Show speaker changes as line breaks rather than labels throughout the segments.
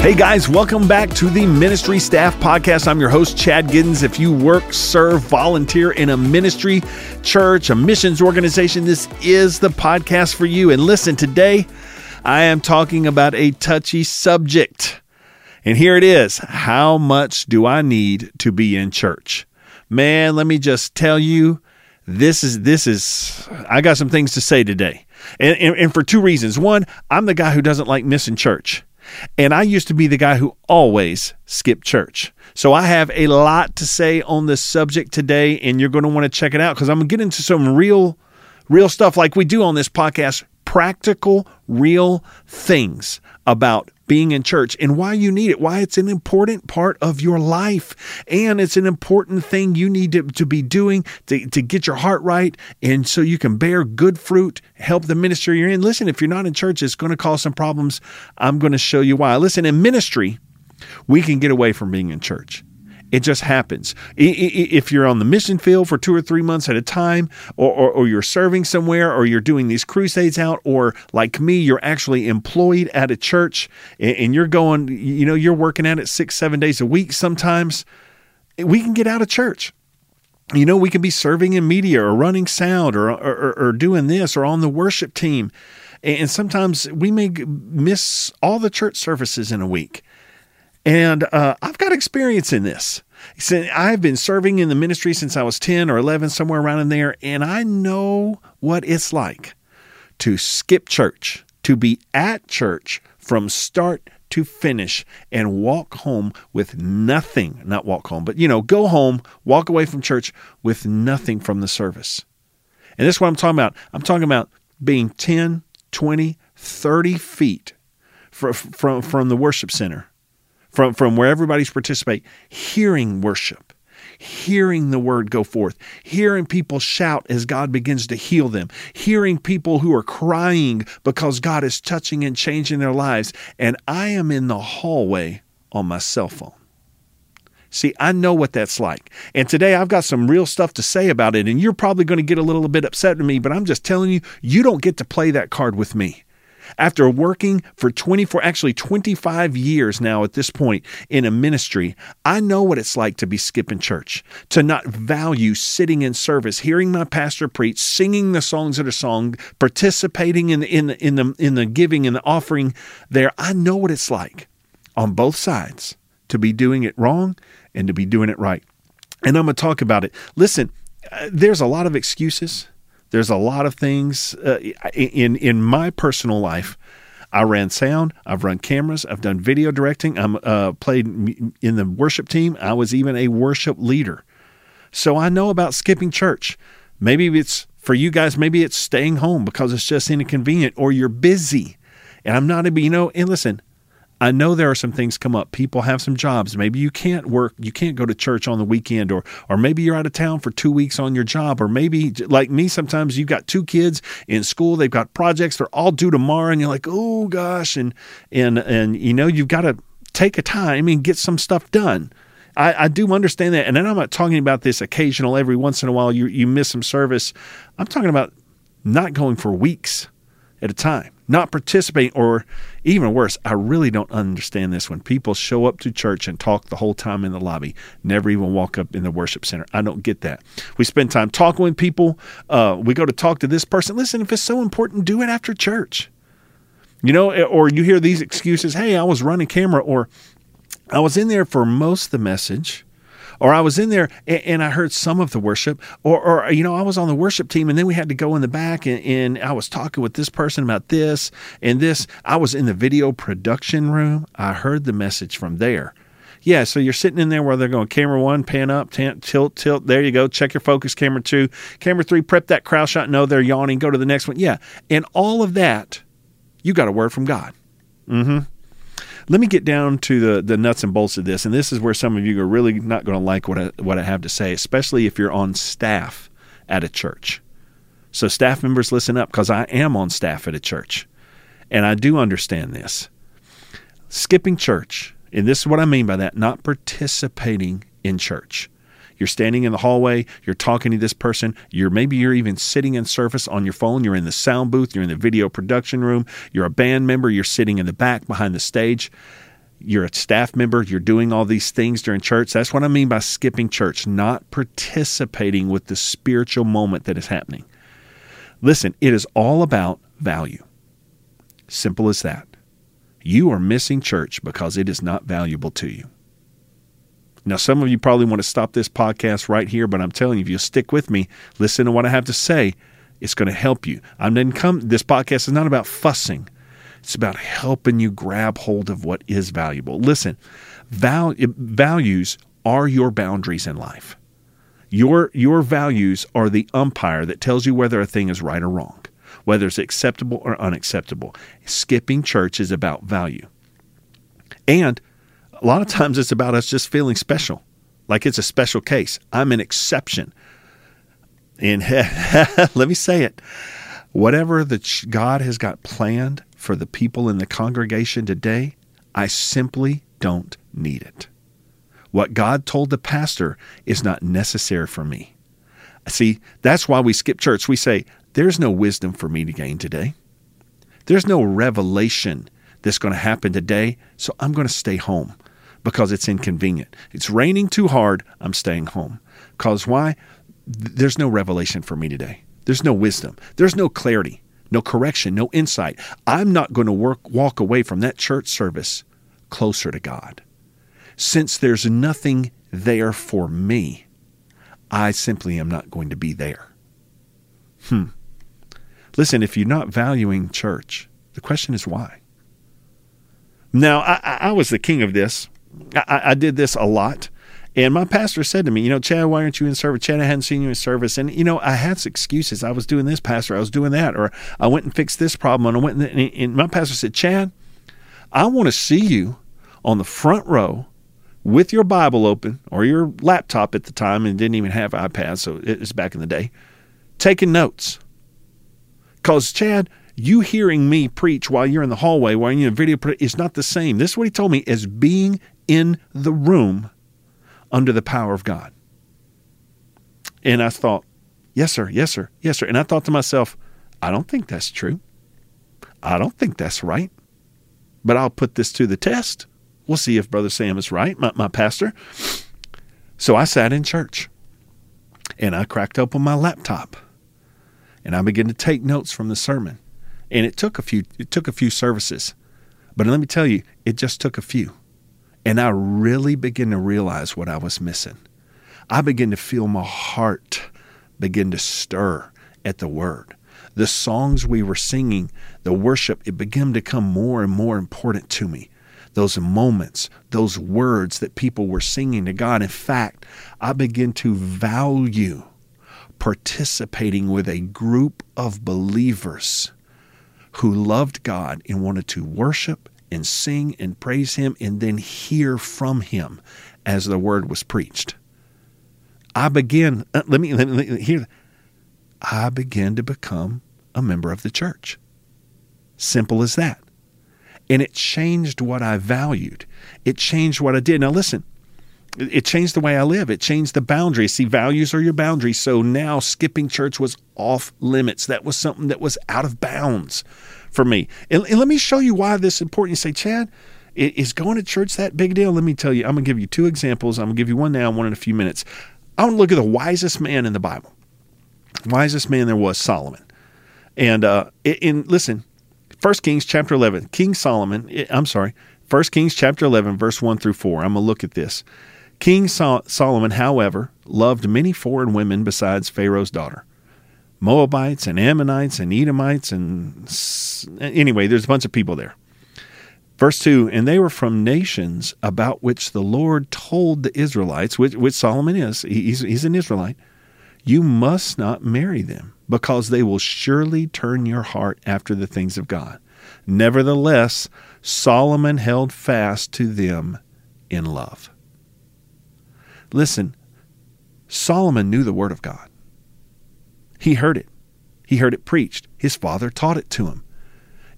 Hey guys, welcome back to the Ministry Staff Podcast. I'm your host, Chad Giddens. If you work, serve, volunteer in a ministry, church, a missions organization, this is the podcast for you. And listen, today I am talking about a touchy subject. And here it is How much do I need to be in church? Man, let me just tell you, this is, this is, I got some things to say today. And, and, and for two reasons. One, I'm the guy who doesn't like missing church. And I used to be the guy who always skipped church. So I have a lot to say on this subject today, and you're going to want to check it out because I'm going to get into some real, real stuff like we do on this podcast practical, real things about being in church and why you need it, why it's an important part of your life. And it's an important thing you need to, to be doing to, to get your heart right and so you can bear good fruit, help the ministry you're in. Listen, if you're not in church, it's going to cause some problems. I'm going to show you why. Listen, in ministry, we can get away from being in church. It just happens. If you're on the mission field for two or three months at a time, or, or, or, you're serving somewhere, or you're doing these crusades out, or like me, you're actually employed at a church and you're going, you know, you're working at it six, seven days a week sometimes, we can get out of church. You know, we can be serving in media or running sound or, or, or doing this or on the worship team. And sometimes we may miss all the church services in a week. And uh, I've got experience in this. I've been serving in the ministry since I was 10 or 11, somewhere around in there, and I know what it's like to skip church, to be at church from start to finish and walk home with nothing. Not walk home, but you know, go home, walk away from church with nothing from the service. And this is what I'm talking about. I'm talking about being 10, 20, 30 feet from, from, from the worship center from, from where everybody's participate, hearing worship, hearing the word go forth, hearing people shout as God begins to heal them, hearing people who are crying because God is touching and changing their lives. And I am in the hallway on my cell phone. See, I know what that's like. And today I've got some real stuff to say about it. And you're probably going to get a little bit upset with me, but I'm just telling you, you don't get to play that card with me. After working for 24, actually 25 years now at this point in a ministry, I know what it's like to be skipping church, to not value sitting in service, hearing my pastor preach, singing the songs that are sung, participating in the, in in the, in the giving and the offering there. I know what it's like on both sides to be doing it wrong and to be doing it right. And I'm going to talk about it. Listen, uh, there's a lot of excuses there's a lot of things uh, in in my personal life. I ran sound. I've run cameras. I've done video directing. I'm uh, played in the worship team. I was even a worship leader. So I know about skipping church. Maybe it's for you guys. Maybe it's staying home because it's just inconvenient, or you're busy. And I'm not you know. And listen, I know there are some things come up. People have some jobs. Maybe you can't work, you can't go to church on the weekend, or or maybe you're out of town for two weeks on your job, or maybe like me, sometimes you've got two kids in school, they've got projects, they're all due tomorrow, and you're like, oh gosh, and and and you know you've got to take a time and get some stuff done. I, I do understand that, and then I'm not talking about this occasional every once in a while you you miss some service. I'm talking about not going for weeks at a time not participating, or even worse, I really don't understand this when people show up to church and talk the whole time in the lobby, never even walk up in the worship center. I don't get that. We spend time talking with people. Uh, we go to talk to this person. Listen, if it's so important, do it after church. You know, or you hear these excuses hey, I was running camera, or I was in there for most of the message or I was in there and, and, I heard some of the worship, or, or, you know, I was on the worship team and then we had to go in the back and, and I was talking with this person about this and this. I was in the video production room. I heard the message from there. Yeah, so you're sitting in there where they're going camera one, pan up, tilt, tilt. There you go. Check your focus. Camera two, camera three. Prep that crowd shot. No, they're yawning. Go to the next one. Yeah, and all of that, you got a word from God. Mm-hmm. Let me get down to the, the nuts and bolts of this, and this is where some of you are really not going to like what I, what I have to say, especially if you're on staff at a church. So, staff members, listen up because I am on staff at a church, and I do understand this. Skipping church, and this is what I mean by that, not participating in church. You're standing in the hallway, you're talking to this person, you're maybe you're even sitting in service on your phone, you're in the sound booth, you're in the video production room, you're a band member, you're sitting in the back behind the stage. you're a staff member, you're doing all these things during church. That's what I mean by skipping church, not participating with the spiritual moment that is happening. Listen, it is all about value. Simple as that. You are missing church because it is not valuable to you. Now, some of you probably want to stop this podcast right here, but I'm telling you, if you'll stick with me, listen to what I have to say, it's going to help you. I'm didn't come. This podcast is not about fussing. It's about helping you grab hold of what is valuable. Listen, val- values are your boundaries in life. Your your values are the umpire that tells you whether a thing is right or wrong, whether it's acceptable or unacceptable. Skipping church is about value. And a lot of times it's about us just feeling special, like it's a special case. I'm an exception. And let me say it whatever that God has got planned for the people in the congregation today, I simply don't need it. What God told the pastor is not necessary for me. See, that's why we skip church. We say, There's no wisdom for me to gain today. There's no revelation that's going to happen today, so I'm going to stay home because it's inconvenient. It's raining too hard, I'm staying home. Because why? There's no revelation for me today. There's no wisdom. There's no clarity, no correction, no insight. I'm not going to work, walk away from that church service closer to God. Since there's nothing there for me, I simply am not going to be there. Hmm. Listen, if you're not valuing church, the question is why? Now, I, I was the king of this. I, I did this a lot. And my pastor said to me, you know, Chad, why aren't you in service? Chad, I hadn't seen you in service. And, you know, I had excuses. I was doing this, pastor. I was doing that. Or I went and fixed this problem. And I went and, and my pastor said, Chad, I want to see you on the front row with your Bible open or your laptop at the time and didn't even have iPads. So it was back in the day, taking notes. Because, Chad, you hearing me preach while you're in the hallway, while you're in a video, is not the same. This is what he told me as being in the room under the power of God. And I thought, yes, sir, yes, sir, yes, sir. And I thought to myself, I don't think that's true. I don't think that's right. But I'll put this to the test. We'll see if Brother Sam is right, my, my pastor. So I sat in church and I cracked open my laptop and I began to take notes from the sermon. And it took a few it took a few services. But let me tell you, it just took a few. And I really began to realize what I was missing. I began to feel my heart begin to stir at the word. The songs we were singing, the worship, it began to become more and more important to me. Those moments, those words that people were singing to God. In fact, I began to value participating with a group of believers who loved God and wanted to worship and sing and praise Him and then hear from Him as the word was preached. I began, uh, let me, let me hear, I begin to become a member of the church. Simple as that. And it changed what I valued. It changed what I did. Now, listen, it changed the way I live. It changed the boundaries. See, values are your boundaries. So now skipping church was off limits. That was something that was out of bounds for me. And, and let me show you why this is important. You say, Chad, is going to church that big deal? Let me tell you, I'm going to give you two examples. I'm going to give you one now, one in a few minutes. I want to look at the wisest man in the Bible. Wisest man there was Solomon. And uh, in listen, First Kings chapter 11, King Solomon, I'm sorry, First Kings chapter 11, verse 1 through 4. I'm going to look at this. King Sol- Solomon, however, loved many foreign women besides Pharaoh's daughter. Moabites and Ammonites and Edomites and anyway, there's a bunch of people there. Verse 2 And they were from nations about which the Lord told the Israelites, which, which Solomon is, he's, he's an Israelite, you must not marry them, because they will surely turn your heart after the things of God. Nevertheless, Solomon held fast to them in love. Listen, Solomon knew the Word of God. He heard it. He heard it preached. His father taught it to him.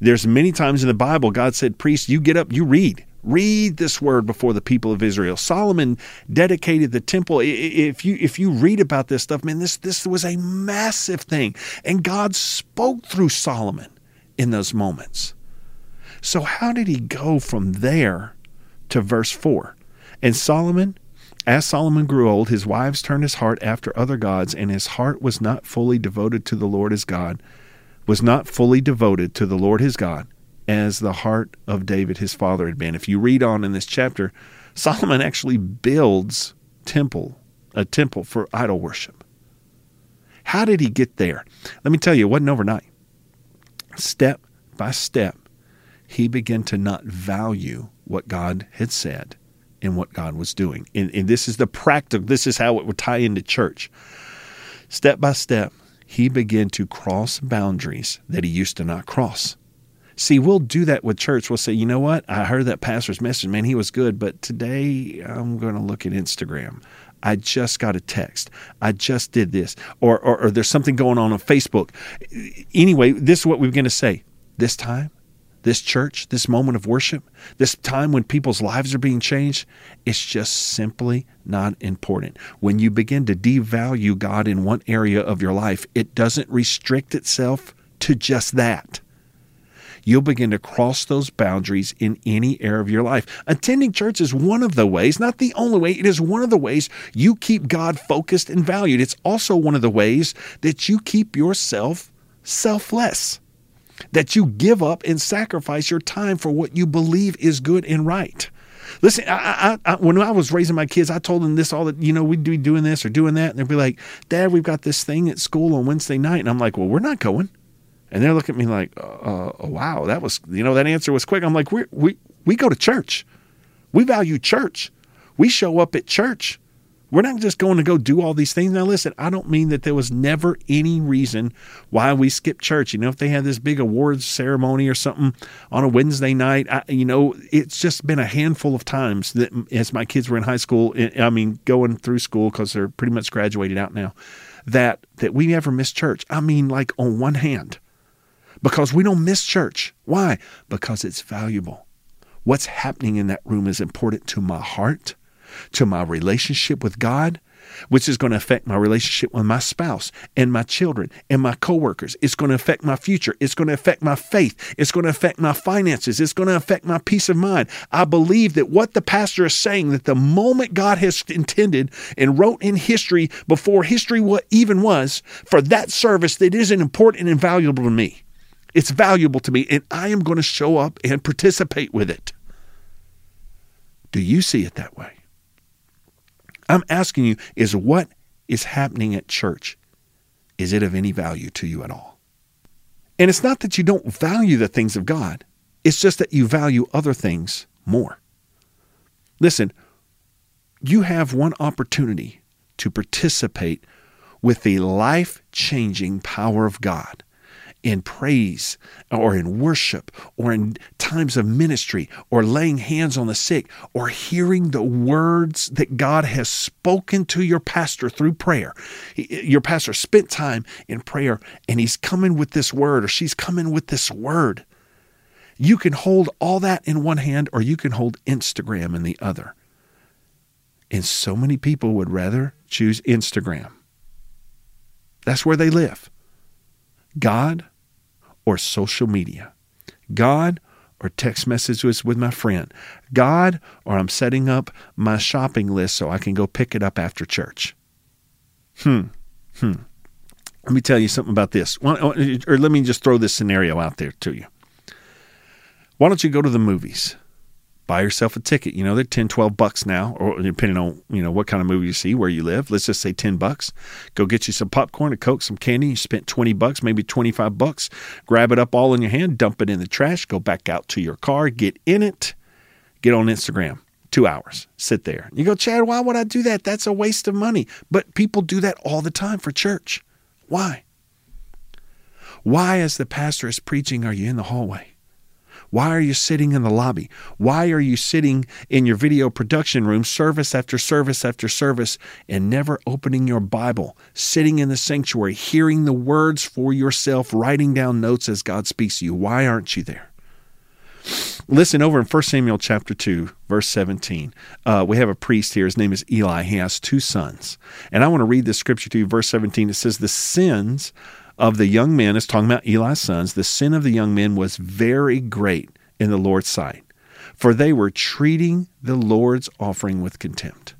There's many times in the Bible God said, "Priest, you get up, you read. Read this word before the people of Israel." Solomon dedicated the temple. If you if you read about this stuff, man, this this was a massive thing. And God spoke through Solomon in those moments. So how did he go from there to verse 4. And Solomon, as Solomon grew old, his wives turned his heart after other gods, and his heart was not fully devoted to the Lord his God, was not fully devoted to the Lord his God, as the heart of David his father had been. If you read on in this chapter, Solomon actually builds temple, a temple for idol worship. How did he get there? Let me tell you, it wasn't overnight. Step by step, he began to not value what God had said and what God was doing. And, and this is the practical, this is how it would tie into church. Step by step, he began to cross boundaries that he used to not cross. See, we'll do that with church. We'll say, you know what? I heard that pastor's message. Man, he was good, but today I'm going to look at Instagram. I just got a text. I just did this. Or, or, or there's something going on on Facebook. Anyway, this is what we're going to say. This time, this church, this moment of worship, this time when people's lives are being changed, it's just simply not important. When you begin to devalue God in one area of your life, it doesn't restrict itself to just that. You'll begin to cross those boundaries in any area of your life. Attending church is one of the ways, not the only way, it is one of the ways you keep God focused and valued. It's also one of the ways that you keep yourself selfless that you give up and sacrifice your time for what you believe is good and right. Listen, I, I, I, when I was raising my kids, I told them this all that, you know, we'd be doing this or doing that. And they'd be like, Dad, we've got this thing at school on Wednesday night. And I'm like, well, we're not going. And they're looking at me like, uh, uh, wow, that was, you know, that answer was quick. I'm like, we we, we go to church. We value church. We show up at church. We're not just going to go do all these things. Now, listen, I don't mean that there was never any reason why we skipped church. You know, if they had this big awards ceremony or something on a Wednesday night, I, you know, it's just been a handful of times that as my kids were in high school, eh, I mean, going through school because they're pretty much graduated out now, that that we never missed church. I mean, like on one hand, because we don't miss church. Why? Because it's valuable. What's happening in that room is important to my heart to my relationship with God, which is going to affect my relationship with my spouse and my children and my coworkers. It's going to affect my future. It's going to affect my faith. It's going to affect my finances. It's going to affect my peace of mind. I believe that what the pastor is saying that the moment God has intended and wrote in history before history even was for that service that isn't important and valuable to me. It's valuable to me and I am going to show up and participate with it. Do you see it that way? I'm asking you is what is happening at church, is it of any value to you at all? And it's not that you don't value the things of God, it's just that you value other things more. Listen, you have one opportunity to participate with the life changing power of God in praise or in worship or in times of ministry or laying hands on the sick or hearing the words that God has spoken to your pastor through prayer. Your pastor spent time in prayer and he's coming with this word or she's coming with this word. You can hold all that in one hand or you can hold Instagram in the other. And so many people would rather choose Instagram. That's where they live. God or social media. God or text messages with my friend. God or I'm setting up my shopping list so I can go pick it up after church. Hmm. Hmm. Let me tell you something about this. Or let me just throw this scenario out there to you. Why don't you go to the movies? Buy yourself a ticket. You know, they're 10, 12 bucks now, or depending on, you know, what kind of movie you see, where you live. Let's just say 10 bucks. Go get you some popcorn, a Coke, some candy. You spent 20 bucks, maybe 25 bucks. Grab it up all in your hand, dump it in the trash, go back out to your car, get in it, get on Instagram. Two hours, sit there. You go, Chad, why would I do that? That's a waste of money. But people do that all the time for church. Why? Why, as the pastor is preaching, are you in the hallway? Why are you sitting in the lobby? Why are you sitting in your video production room, service after service after service, and never opening your Bible, sitting in the sanctuary, hearing the words for yourself, writing down notes as God speaks to you? Why aren't you there? Listen over in 1 Samuel chapter 2, verse 17. Uh, we have a priest here. His name is Eli. He has two sons. And I want to read this scripture to you. Verse 17. It says, The sins of the young men, is talking about Eli's sons, the sin of the young men was very great in the Lord's sight. for they were treating the Lord's offering with contempt.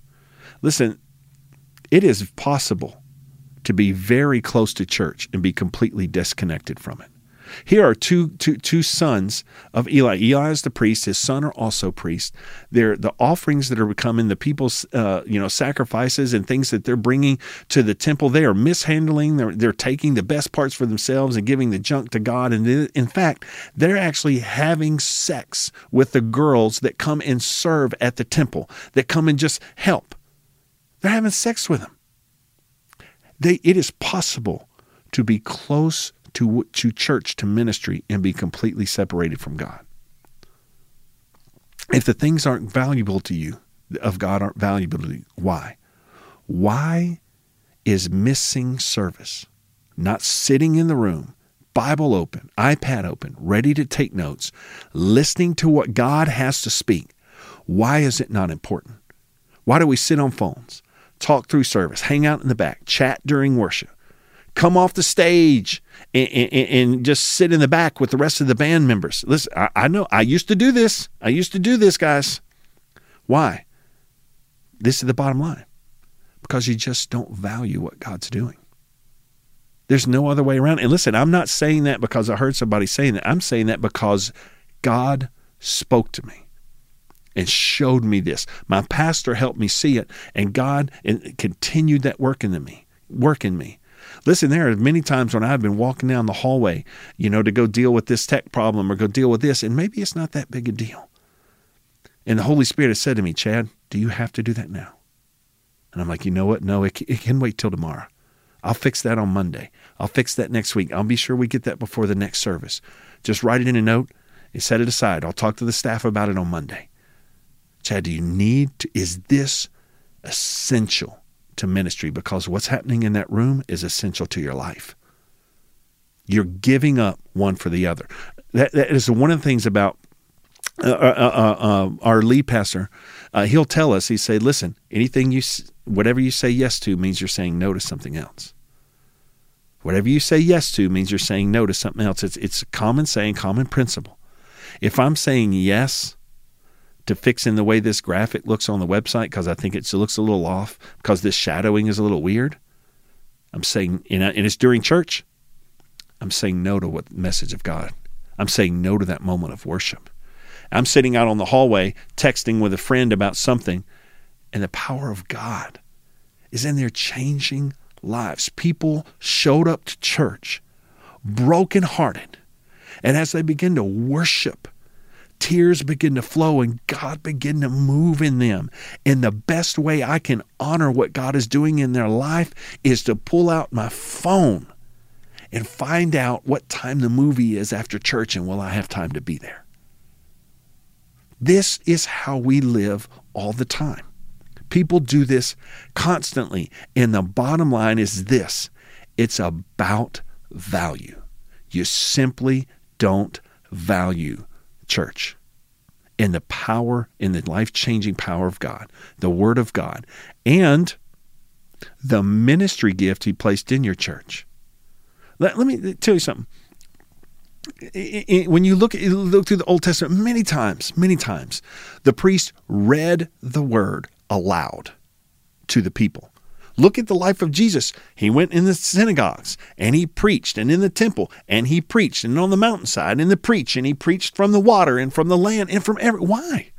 Listen, it is possible to be very close to church and be completely disconnected from it. Here are two, two, two sons of Eli. Eli is the priest. His son are also priests. They're the offerings that are becoming the people's, uh, you know, sacrifices and things that they're bringing to the temple. They are mishandling. They're, they're taking the best parts for themselves and giving the junk to God. And in fact, they're actually having sex with the girls that come and serve at the temple, that come and just help. They're having sex with them. They, it is possible to be close to, to church, to ministry, and be completely separated from God. If the things aren't valuable to you, of God aren't valuable to you, why? Why is missing service, not sitting in the room, Bible open, iPad open, ready to take notes, listening to what God has to speak, why is it not important? Why do we sit on phones, talk through service, hang out in the back, chat during worship? Come off the stage and, and, and, just sit in the back with the rest of the band members. Listen, I, I know I used to do this. I used to do this, guys. Why? This is the bottom line because you just don't value what God's doing. There's no other way around. And listen, I'm not saying that because I heard somebody saying that. I'm saying that because God spoke to me and showed me this. My pastor helped me see it, and God continued that work in me, work in me. Listen, there are many times when I've been walking down the hallway, you know, to go deal with this tech problem or go deal with this, and maybe it's not that big a deal. And the Holy Spirit has said to me, Chad, do you have to do that now? And I'm like, you know what? No, it, it can wait till tomorrow. I'll fix that on Monday. I'll fix that next week. I'll be sure we get that before the next service. Just write it in a note and set it aside. I'll talk to the staff about it on Monday. Chad, do you need to, is this essential to ministry because what's happening in that room is essential to your life. You're giving up one for the other. That, that is one of the things about uh, uh, uh, uh our lead pastor. Uh, he'll tell us, he say, listen, anything you, whatever you say yes to means you're saying no to something else. Whatever you say yes to means you're saying no to something else. It's, it's a common saying, common principle. If I'm saying yes to fixing the way this graphic looks on the website because I think it looks a little off because this shadowing is a little weird. I'm saying, and it's during church. I'm saying no to what message of God. I'm saying no to that moment of worship. I'm sitting out on the hallway texting with a friend about something, and the power of God is in there changing lives. People showed up to church brokenhearted, and as they begin to worship tears begin to flow and God begin to move in them. And the best way I can honor what God is doing in their life is to pull out my phone and find out what time the movie is after church and will I have time to be there. This is how we live all the time. People do this constantly. And the bottom line is this it's about value. You simply don't value church in the power, in the life changing power of God, the Word of God, and the ministry gift He placed in your church. Let, let me tell you something. When you look, look through the Old Testament, many times, many times, the priest read the word aloud to the people. Look at the life of Jesus. He went in the synagogues and he preached, and in the temple and he preached, and on the mountainside and the preach, and he preached from the water and from the land and from every. Why?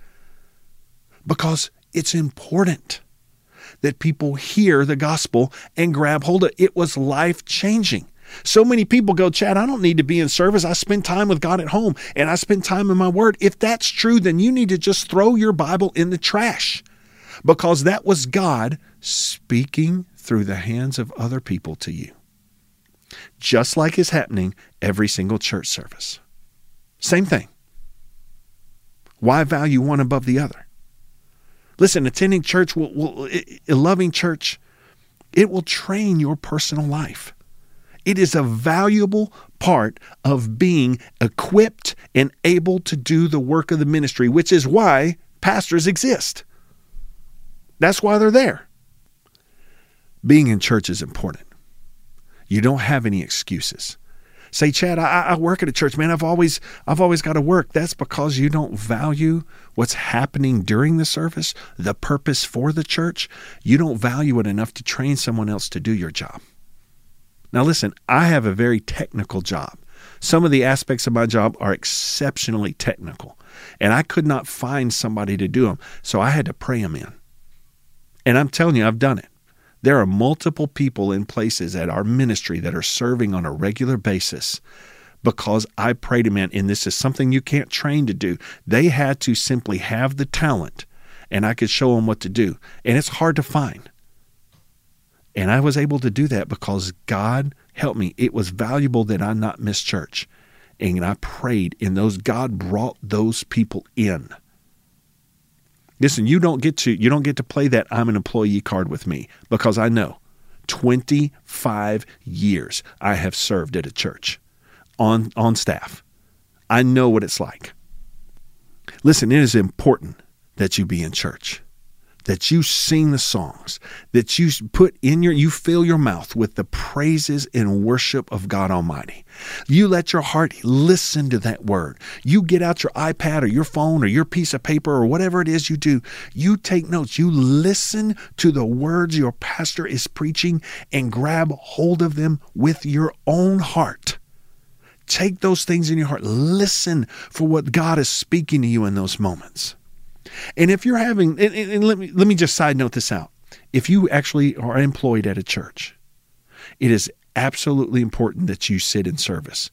Because it's important that people hear the gospel and grab hold of it. It was life changing. So many people go, Chad, I don't need to be in service. I spend time with God at home and I spend time in my word. If that's true, then you need to just throw your Bible in the trash because that was God speaking through the hands of other people to you. Just like is happening every single church service. Same thing. Why value one above the other? Listen, attending church will, will a loving church, it will train your personal life. It is a valuable part of being equipped and able to do the work of the ministry, which is why pastors exist. That's why they're there. Being in church is important. You don't have any excuses. say, Chad, I, I work at a church, man. I've always I've always got to work. That's because you don't value what's happening during the service, the purpose for the church. You don't value it enough to train someone else to do your job. Now listen, I have a very technical job. Some of the aspects of my job are exceptionally technical, and I could not find somebody to do them, so I had to pray them in. And I'm telling you, I've done it. There are multiple people in places at our ministry that are serving on a regular basis because I prayed them in, and this is something you can't train to do. They had to simply have the talent, and I could show them what to do. And it's hard to find. And I was able to do that because God helped me. It was valuable that I not miss church. And I prayed, and those God brought those people in. Listen, you don't get to you don't get to play that I'm an employee card with me because I know 25 years I have served at a church on on staff. I know what it's like. Listen, it is important that you be in church that you sing the songs, that you put in your, you fill your mouth with the praises and worship of God Almighty. You let your heart listen to that word. You get out your iPad or your phone or your piece of paper or whatever it is you do. You take notes. You listen to the words your pastor is preaching and grab hold of them with your own heart. Take those things in your heart. Listen for what God is speaking to you in those moments. And if you're having, and, and let me let me just side note this out. If you actually are employed at a church, it is absolutely important that you sit in service.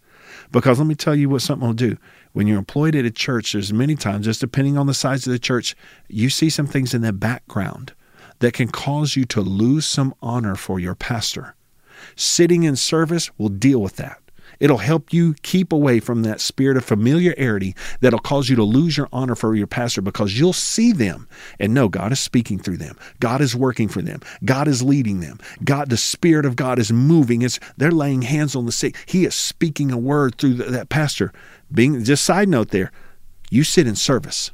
Because let me tell you what something will do. When you're employed at a church, there's many times, just depending on the size of the church, you see some things in the background that can cause you to lose some honor for your pastor. Sitting in service will deal with that. It'll help you keep away from that spirit of familiarity that'll cause you to lose your honor for your pastor because you'll see them and know God is speaking through them. God is working for them. God is leading them. God, the Spirit of God is moving. It's, they're laying hands on the sick. He is speaking a word through the, that pastor. Being just side note there, you sit in service.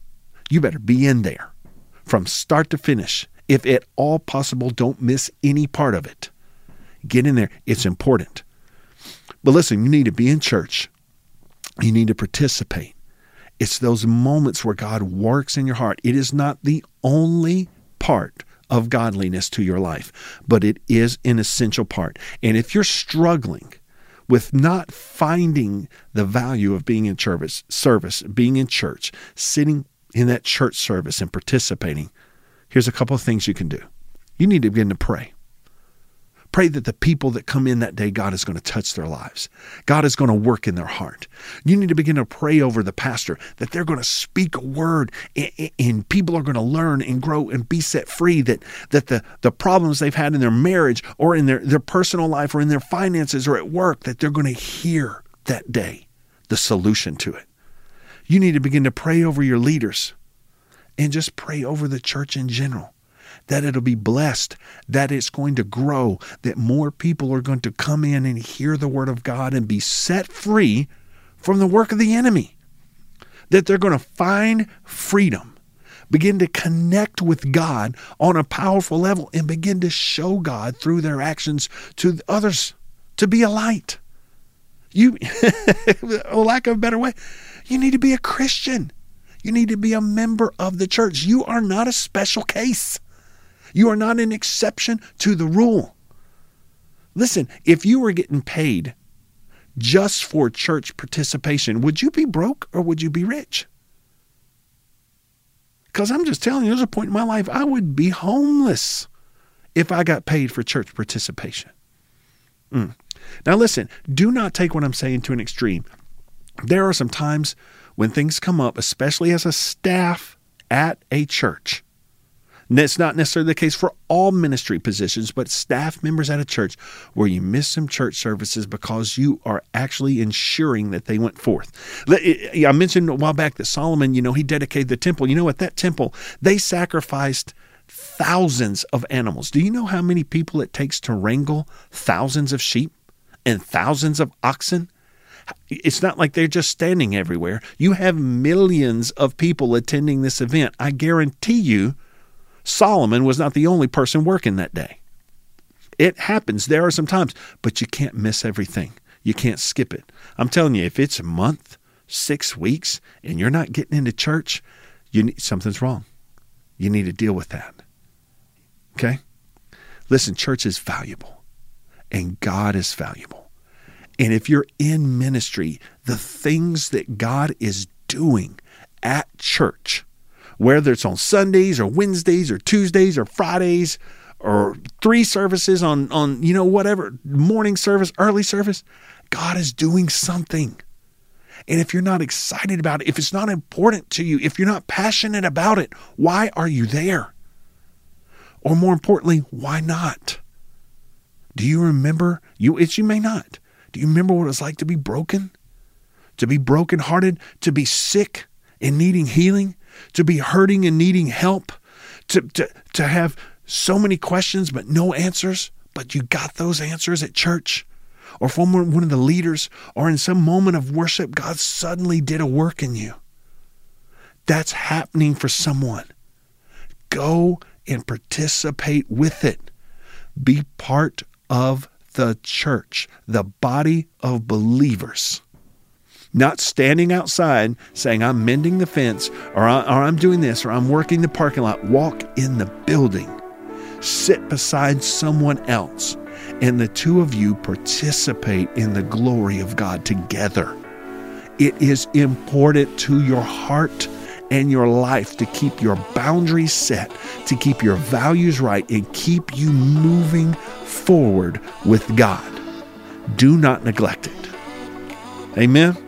You better be in there from start to finish. If at all possible, don't miss any part of it. Get in there. It's important. But listen, you need to be in church. You need to participate. It's those moments where God works in your heart. It is not the only part of godliness to your life, but it is an essential part. And if you're struggling with not finding the value of being in service, service, being in church, sitting in that church service and participating, here's a couple of things you can do. You need to begin to pray. Pray that the people that come in that day, God is going to touch their lives. God is going to work in their heart. You need to begin to pray over the pastor that they're going to speak a word and, people are going to learn and grow and be set free. That, that the, the problems they've had in their marriage or in their, their personal life or in their finances or at work, that they're going to hear that day the solution to it. You need to begin to pray over your leaders and just pray over the church in general that it'll be blessed, that it's going to grow, that more people are going to come in and hear the word of God and be set free from the work of the enemy. That they're going to find freedom, begin to connect with God on a powerful level, and begin to show God through their actions to others to be a light. You, lack of a better way, you need to be a Christian. You need to be a member of the church. You are not a special case. You are not an exception to the rule. Listen, if you were getting paid just for church participation, would you be broke or would you be rich? Because I'm just telling you, there's a point in my life I would be homeless if I got paid for church participation. Mm. Now, listen, do not take what I'm saying to an extreme. There are some times when things come up, especially as a staff at a church, it's not necessarily the case for all ministry positions, but staff members at a church where you miss some church services because you are actually ensuring that they went forth. I mentioned a while back that Solomon, you know, he dedicated the temple. You know, at that temple, they sacrificed thousands of animals. Do you know how many people it takes to wrangle thousands of sheep and thousands of oxen? It's not like they're just standing everywhere. You have millions of people attending this event. I guarantee you Solomon was not the only person working that day. It happens. There are some times, but you can't miss everything. You can't skip it. I'm telling you, if it's a month, six weeks, and you're not getting into church, you need, something's wrong. You need to deal with that. Okay? Listen, church is valuable, and God is valuable. And if you're in ministry, the things that God is doing at church, whether it's on Sundays or Wednesdays or Tuesdays or Fridays or three services on on you know whatever morning service, early service, God is doing something. And if you're not excited about it, if it's not important to you, if you're not passionate about it, why are you there? Or more importantly, why not? Do you remember you it's you may not. Do you remember what it's like to be broken? To be brokenhearted, to be sick and needing healing, to be hurting and needing help, to, to, to have so many questions but no answers, but you got those answers at church or from one of the leaders or in some moment of worship, God suddenly did a work in you. That's happening for someone. Go and participate with it. Be part of the church, the body of believers. Not standing outside saying, I'm mending the fence, or, I, or I'm doing this, or I'm working the parking lot. Walk in the building. Sit beside someone else, and the two of you participate in the glory of God together. It is important to your heart and your life to keep your boundaries set, to keep your values right, and keep you moving forward with God. Do not neglect it. Amen.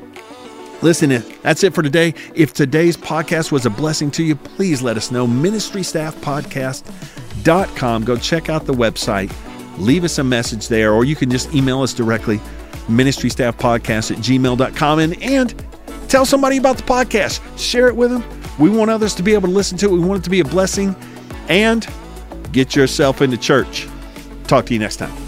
Listen, that's it for today. If today's podcast was a blessing to you, please let us know. MinistryStaffPodcast.com. Go check out the website. Leave us a message there, or you can just email us directly, ministrystaffpodcast at gmail.com. And, and tell somebody about the podcast. Share it with them. We want others to be able to listen to it. We want it to be a blessing. And get yourself into church. Talk to you next time.